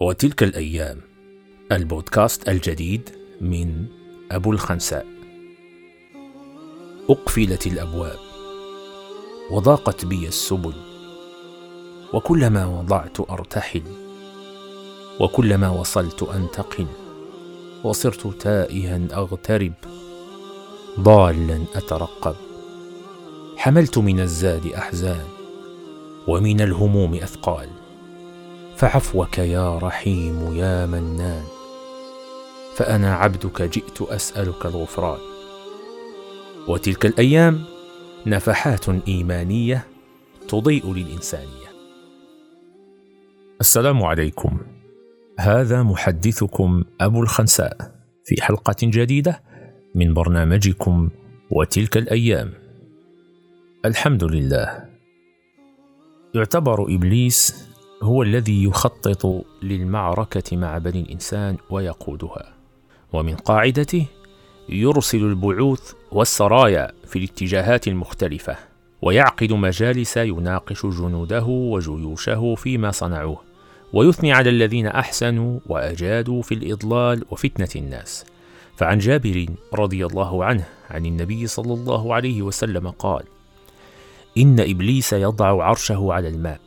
وتلك الأيام البودكاست الجديد من أبو الخنساء. أقفلت الأبواب وضاقت بي السبل وكلما وضعت أرتحل وكلما وصلت أنتقل وصرت تائها أغترب ضالا أترقب. حملت من الزاد أحزان ومن الهموم أثقال. فعفوك يا رحيم يا منان فأنا عبدك جئت أسألك الغفران. وتلك الأيام نفحات إيمانية تضيء للإنسانية. السلام عليكم. هذا محدثكم أبو الخنساء في حلقة جديدة من برنامجكم وتلك الأيام. الحمد لله. يعتبر إبليس هو الذي يخطط للمعركة مع بني الإنسان ويقودها. ومن قاعدته يرسل البعوث والسرايا في الاتجاهات المختلفة ويعقد مجالس يناقش جنوده وجيوشه فيما صنعوه ويثني على الذين أحسنوا وأجادوا في الإضلال وفتنة الناس. فعن جابر رضي الله عنه عن النبي صلى الله عليه وسلم قال إن إبليس يضع عرشه على الماء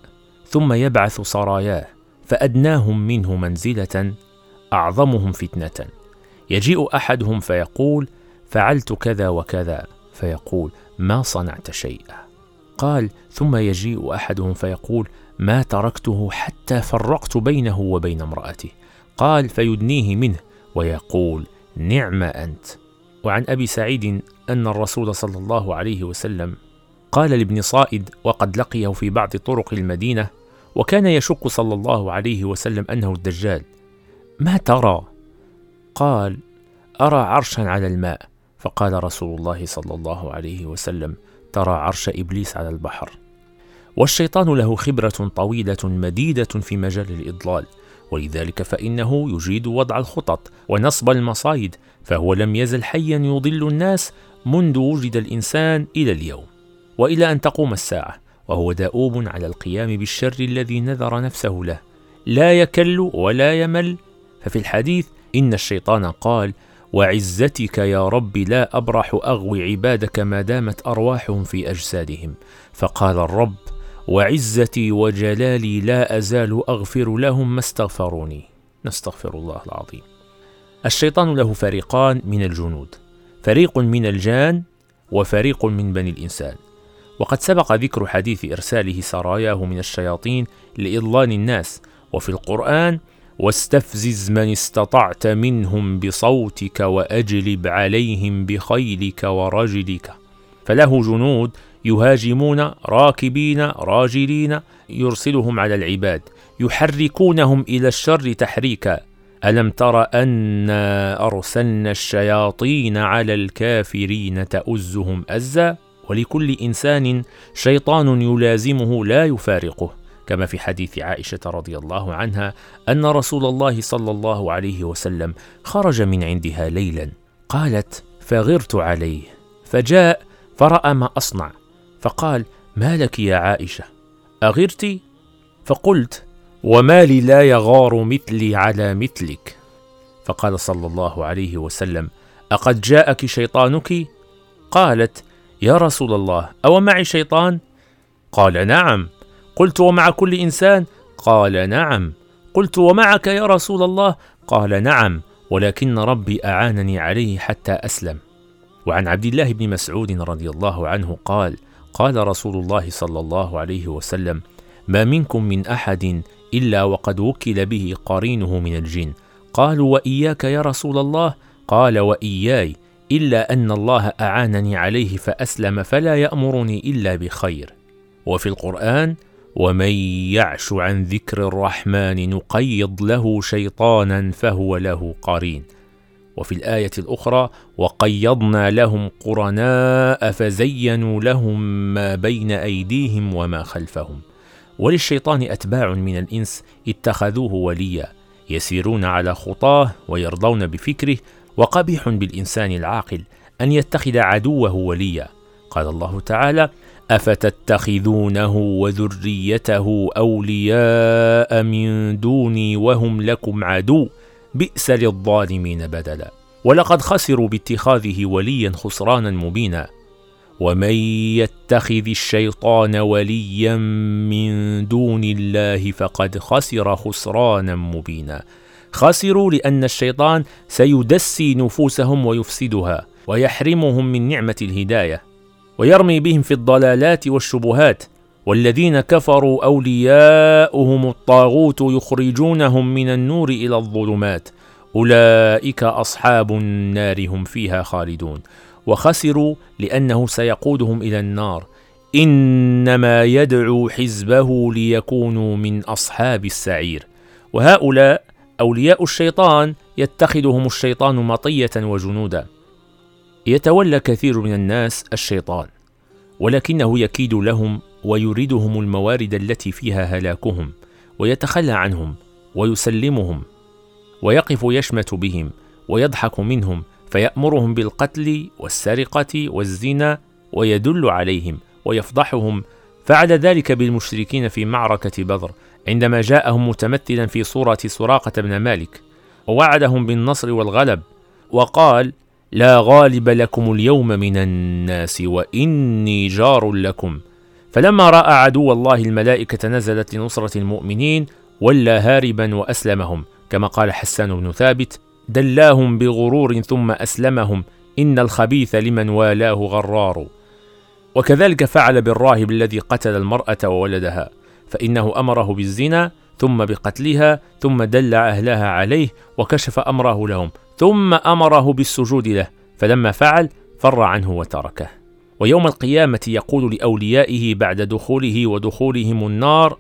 ثم يبعث سراياه فأدناهم منه منزلة أعظمهم فتنة. يجيء أحدهم فيقول فعلت كذا وكذا. فيقول ما صنعت شيئا. قال ثم يجيء أحدهم فيقول ما تركته حتى فرقت بينه وبين امراته قال فيدنيه منه ويقول نعم أنت. وعن أبي سعيد أن الرسول صلى الله عليه وسلم قال لابن صائد وقد لقيه في بعض طرق المدينة وكان يشك صلى الله عليه وسلم أنه الدجال. ما ترى؟ قال أرى عرشا على الماء. فقال رسول الله صلى الله عليه وسلم ترى عرش إبليس على البحر. والشيطان له خبرة طويلة مديدة في مجال الإضلال ولذلك فإنه يجيد وضع الخطط ونصب المصايد فهو لم يزل حيا يضل الناس منذ وجد الإنسان إلى اليوم. وإلى أن تقوم الساعة وهو دؤوب على القيام بالشر الذي نذر نفسه له. لا يكل ولا يمل. ففي الحديث إن الشيطان قال وعزتك يا رب لا أبرح أغوي عبادك ما دامت ارواحهم في أجسادهم فقال الرب وعزتي وجلالي لا أزال أغفر لهم ما استغفروني نستغفر الله العظيم. الشيطان له فريقان من الجنود. فريق من الجان وفريق من بني الإنسان. وقد سبق ذكر حديث إرساله سراياه من الشياطين لإضلال الناس وفي القرآن واستفزز من استطعت منهم بصوتك وأجلب عليهم بخيلك ورجلك فله جنود يهاجمون راكبين راجلين يرسلهم على العباد يحركونهم إلى الشر تحريكا. ألم تر أنا أرسلنا الشياطين على الكافرين تؤزهم أزا؟ ولكل إنسان شيطان يلازمه لا يفارقه. كما في حديث عائشة رضي الله عنها أن رسول الله صلى الله عليه وسلم خرج من عندها ليلا قالت فغرت عليه. فجاء فرأى ما أصنع فقال ما لك يا عائشة؟ أغرت؟ فقلت وما لي لا يغار مثلي على مثلك. فقال صلى الله عليه وسلم أقد جاءك شيطانك؟ قالت يا رسول الله أو معي شيطان؟ قال نعم. قلت ومع كل إنسان؟ قال نعم. قلت ومعك يا رسول الله؟ قال نعم. ولكن ربي أعانني عليه حتى أسلم. وعن عبد الله بن مسعود رضي الله عنه قال قال رسول الله صلى الله عليه وسلم ما منكم من أحد إلا وقد وكل به قرينه من الجن. قالوا وإياك يا رسول الله؟ قال وإياي. إلا أن الله أعانني عليه فأسلم فلا يأمرني إلا بخير. وفي القرآن ومن يعش عن ذكر الرحمن نقيض له شيطانا فهو له قرين. وفي الآية الأخرى وقيضنا لهم قرناء فزينوا لهم ما بين ايديهم وما خلفهم. وللشيطان اتباع من الانس اتخذوه وليا يسيرون على خطاه ويرضون بفكره وقبيح بالإنسان العاقل أن يتخذ عدوه وليا. قال الله تعالى أفتتخذونه وذريته أولياء من دوني وهم لكم عدو بئس للظالمين بدلا. ولقد خسروا باتخاذه وليا خسرانا مبينا. ومن يتخذ الشيطان وليا من دون الله فقد خسر خسرانا مبينا. خسروا لأن الشيطان سيدسي نفوسهم ويفسدها ويحرمهم من نعمة الهداية ويرمي بهم في الضلالات والشبهات والذين كفروا أولياؤهم الطاغوت يخرجونهم من النور إلى الظلمات أولئك أصحاب النار هم فيها خالدون وخسروا لأنه سيقودهم إلى النار إنما يدعو حزبه ليكونوا من أصحاب السعير وهؤلاء أولياء الشيطان يتخذهم الشيطان مطية وجنودا. يتولى كثير من الناس الشيطان ولكنه يكيد لهم ويريدهم الموارد التي فيها هلاكهم ويتخلى عنهم ويسلمهم ويقف يشمت بهم ويضحك منهم فيأمرهم بالقتل والسرقة والزنا ويدل عليهم ويفضحهم فعل ذلك بالمشركين في معركة بدر عندما جاءهم متمثلا في صورة سراقة بن مالك ووعدهم بالنصر والغلب وقال لا غالب لكم اليوم من الناس وإني جار لكم. فلما رأى عدو الله الملائكة نزلت لنصرة المؤمنين ولى هاربا وأسلمهم. كما قال حسان بن ثابت دلاهم بغرور ثم أسلمهم إن الخبيث لمن والاه غرار. وكذلك فعل بالراهب الذي قتل المرأة وولدها. فإنه أمره بالزنا ثم بقتلها ثم دل أهلها عليه وكشف أمره لهم ثم أمره بالسجود له فلما فعل فر عنه وتركه. ويوم القيامة يقول لأوليائه بعد دخوله ودخولهم النار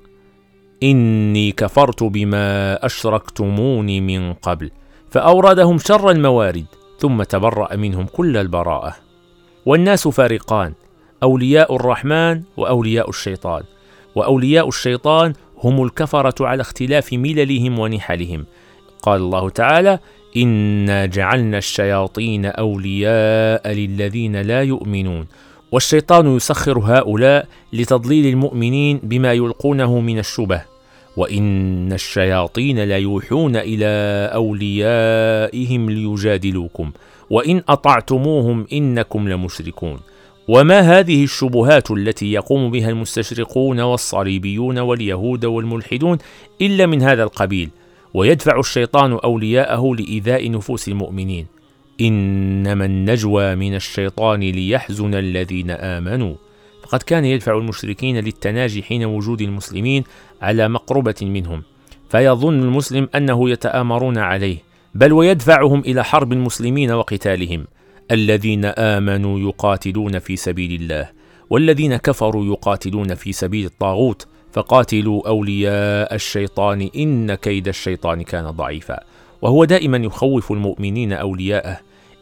إني كفرت بما اشركتموني من قبل. فأوردهم شر الموارد ثم تبرأ منهم كل البراءة. والناس فارقان أولياء الرحمن وأولياء الشيطان. وأولياء الشيطان هم الكفرة على اختلاف مللهم ونحلهم. قال الله تعالى انا جعلنا الشياطين اولياء للذين لا يؤمنون. والشيطان يسخر هؤلاء لتضليل المؤمنين بما يلقونه من الشبه. وإن الشياطين ليوحون إلى أوليائهم ليجادلوكم. وإن أطعتموهم إنكم لمشركون. وما هذه الشبهات التي يقوم بها المستشرقون والصليبيون واليهود والملحدون إلا من هذا القبيل ويدفع الشيطان أولياءه لإيذاء نفوس المؤمنين. إنما النجوى من الشيطان ليحزن الذين آمنوا. فقد كان يدفع المشركين للتناجي حين وجود المسلمين على مقربة منهم. فيظن المسلم أنه يتآمرون عليه بل ويدفعهم إلى حرب المسلمين وقتالهم. الذين آمنوا يقاتلون في سبيل الله والذين كفروا يقاتلون في سبيل الطاغوت فقاتلوا أولياء الشيطان إن كيد الشيطان كان ضعيفا. وهو دائما يخوف المؤمنين أولياءه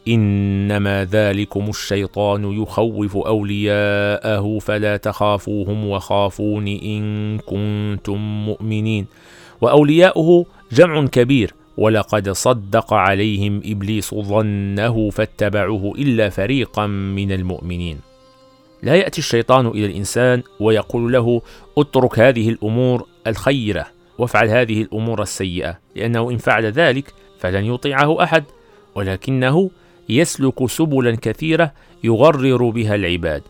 إنما ذلكم الشيطان يخوف أولياءه فلا تخافوهم وخافون إن كنتم مؤمنين. وأولياؤه جمع كبير ولقد صدق عليهم إبليس ظنه فاتبعوه إلا فريقا من المؤمنين. لا يأتي الشيطان إلى الإنسان ويقول له اترك هذه الأمور الخيرة وافعل هذه الأمور السيئة لأنه إن فعل ذلك فلن يطيعه أحد ولكنه يسلك سبلا كثيرة يغرر بها العباد.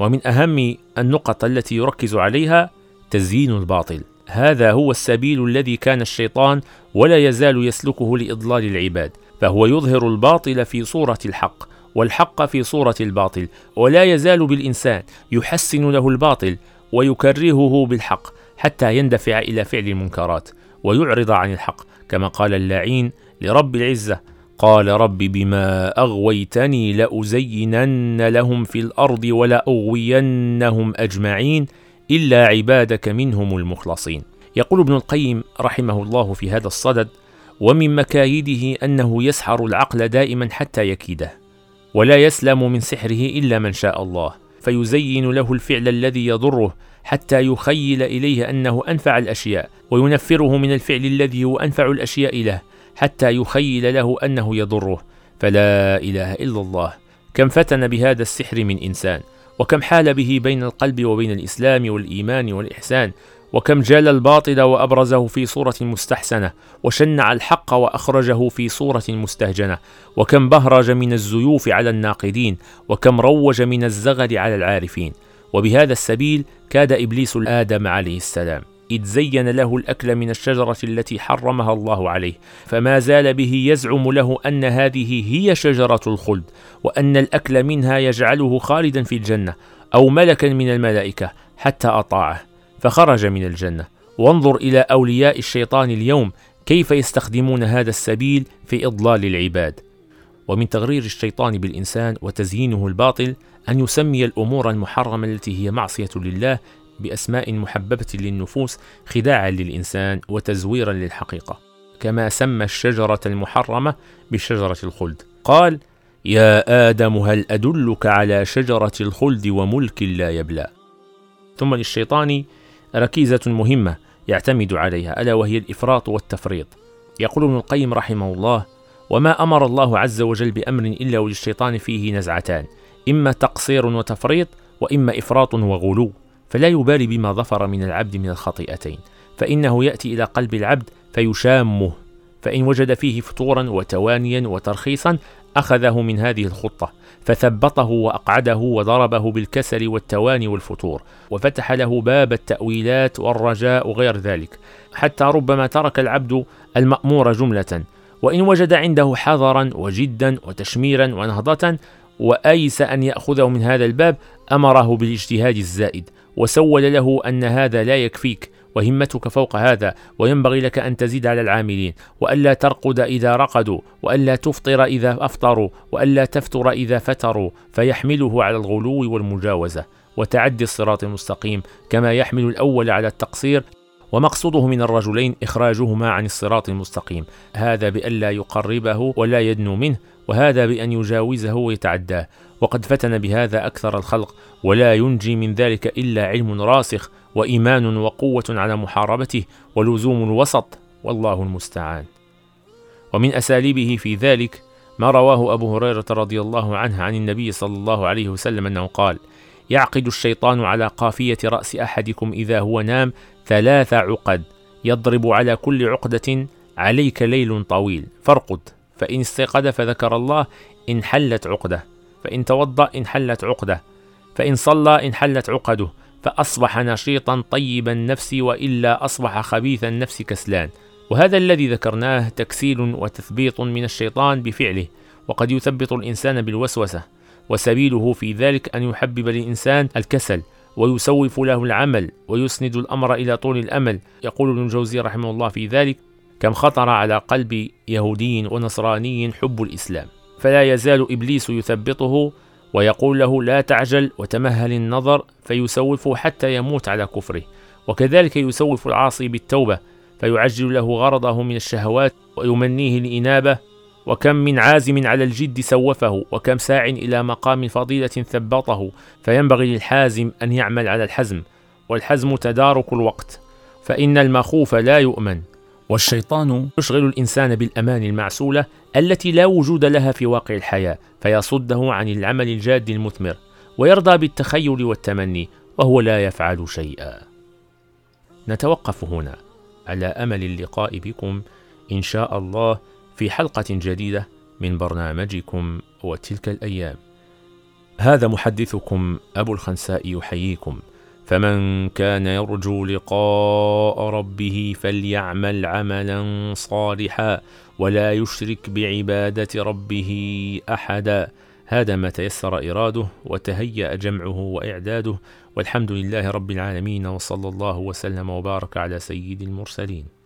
ومن أهم النقط التي يركز عليها تزيين الباطل. هذا هو السبيل الذي كان الشيطان ولا يزال يسلكه لإضلال العباد فهو يظهر الباطل في صورة الحق والحق في صورة الباطل ولا يزال بالإنسان يحسن له الباطل ويكرهه بالحق حتى يندفع إلى فعل المنكرات ويعرض عن الحق كما قال اللعين لرب العزة قال رب بما أغويتني لأزينن لهم في الأرض ولأغوينهم أجمعين إلا عبادك منهم المخلصين. يقول ابن القيم رحمه الله في هذا الصدد ومن مكايده أنه يسحر العقل دائما حتى يكيده ولا يسلم من سحره إلا من شاء الله فيزين له الفعل الذي يضره حتى يخيل إليه أنه أنفع الأشياء وينفره من الفعل الذي هو أنفع الأشياء له حتى يخيل له أنه يضره. فلا إله إلا الله كم فتن بهذا السحر من إنسان؟ وكم حال به بين القلب وبين الإسلام والإيمان والإحسان وكم جال الباطل وأبرزه في صورة مستحسنة وشنع الحق وأخرجه في صورة مستهجنة وكم بهرج من الزيوف على الناقدين وكم روج من الزغل على العارفين. وبهذا السبيل كاد إبليس آدم عليه السلام. إذ زين له الأكل من الشجرة التي حرمها الله عليه فما زال به يزعم له أن هذه هي شجرة الخلد وأن الأكل منها يجعله خالدا في الجنة أو ملكا من الملائكة حتى أطاعه فخرج من الجنة. وانظر إلى أولياء الشيطان اليوم كيف يستخدمون هذا السبيل في إضلال العباد. ومن تغرير الشيطان بالإنسان وتزيينه الباطل أن يسمي الأمور المحرمة التي هي معصية لله بأسماء محببة للنفوس خداعا للإنسان وتزويرا للحقيقة. كما سمى الشجرة المحرمة بشجرة الخلد. قال يا آدم هل أدلك على شجرة الخلد وملك لا يبلى؟ ثم للشيطان ركيزة مهمة يعتمد عليها ألا وهي الإفراط والتفريط. يقول ابن القيم رحمه الله وما أمر الله عز وجل بأمر إلا وللشيطان فيه نزعتان إما تقصير وتفريط وإما إفراط وغلو. فلا يبالي بما ظفر من العبد من الخطيئتين فإنه يأتي إلى قلب العبد فيشامه فإن وجد فيه فتورا وتوانيا وترخيصا أخذه من هذه الخطة فثبطه وأقعده وضربه بالكسل والتواني والفتور وفتح له باب التأويلات والرجاء وغير ذلك حتى ربما ترك العبد المأمور جملة وإن وجد عنده حذرا وجدا وتشميرا ونهضة وأيس أن يأخذه من هذا الباب أمره بالاجتهاد الزائد. وسول له أن هذا لا يكفيك وهمتك فوق هذا وينبغي لك أن تزيد على العاملين وألا ترقد إذا رقدوا وألا تفطر إذا أفطروا وألا تفتر إذا فتروا فيحمله على الغلو والمجاوزة. وتعدي الصراط المستقيم كما يحمل الأول على التقصير ومقصوده من الرجلين إخراجهما عن الصراط المستقيم. هذا بألا يقربه ولا يدنو منه وهذا بأن يجاوزه ويتعداه. وقد فتن بهذا أكثر الخلق ولا ينجي من ذلك إلا علم راسخ وإيمان وقوة على محاربته ولزوم الوسط والله المستعان. ومن أساليبه في ذلك ما رواه أبو هريرة رضي الله عنه عن النبي صلى الله عليه وسلم أنه قال يعقد الشيطان على قافية رأس أحدكم إذا هو نام ثلاث عقد يضرب على كل عقدة عليك ليل طويل فارقد فإن استيقظ فذكر الله انحلت عقده. فإن توضأ انحلت عقدة فإن صلى انحلت عقده فأصبح نشيطا طيب النفس وإلا أصبح خبيث النفس كسلان. وهذا الذي ذكرناه تكسيل وتثبيط من الشيطان بفعله وقد يثبط الإنسان بالوسوسة وسبيله في ذلك أن يحبب الإنسان الكسل ويسوف له العمل ويسند الأمر إلى طول الأمل. يقول ابن الجوزي رحمه الله في ذلك كم خطر على قلب يهودي ونصراني حب الإسلام. فلا يزال إبليس يثبطه ويقول له لا تعجل وتمهل النظر فيسوفه حتى يموت على كفره. وكذلك يسوف العاصي بالتوبة فيعجل له غرضه من الشهوات ويمنيه الإنابة. وكم من عازم على الجد سوفه وكم ساع إلى مقام فضيلة ثبطه فينبغي للحازم أن يعمل على الحزم والحزم تدارك الوقت. فإن المخوف لا يؤمن. والشيطان يشغل الإنسان بالأمان المعسولة التي لا وجود لها في واقع الحياة فيصده عن العمل الجاد المثمر ويرضى بالتخيل والتمني وهو لا يفعل شيئا. نتوقف هنا. على أمل اللقاء بكم إن شاء الله في حلقة جديدة من برنامجكم وتلك الأيام. هذا محدثكم أبو الخنساء يحييكم. فمن كان يرجو لقاء ربه فليعمل عملا صالحا ولا يشرك بعبادة ربه احدا. هذا ما تيسر إراده وتهيأ جمعه وإعداده والحمد لله رب العالمين وصلى الله وسلم وبارك على سيد المرسلين.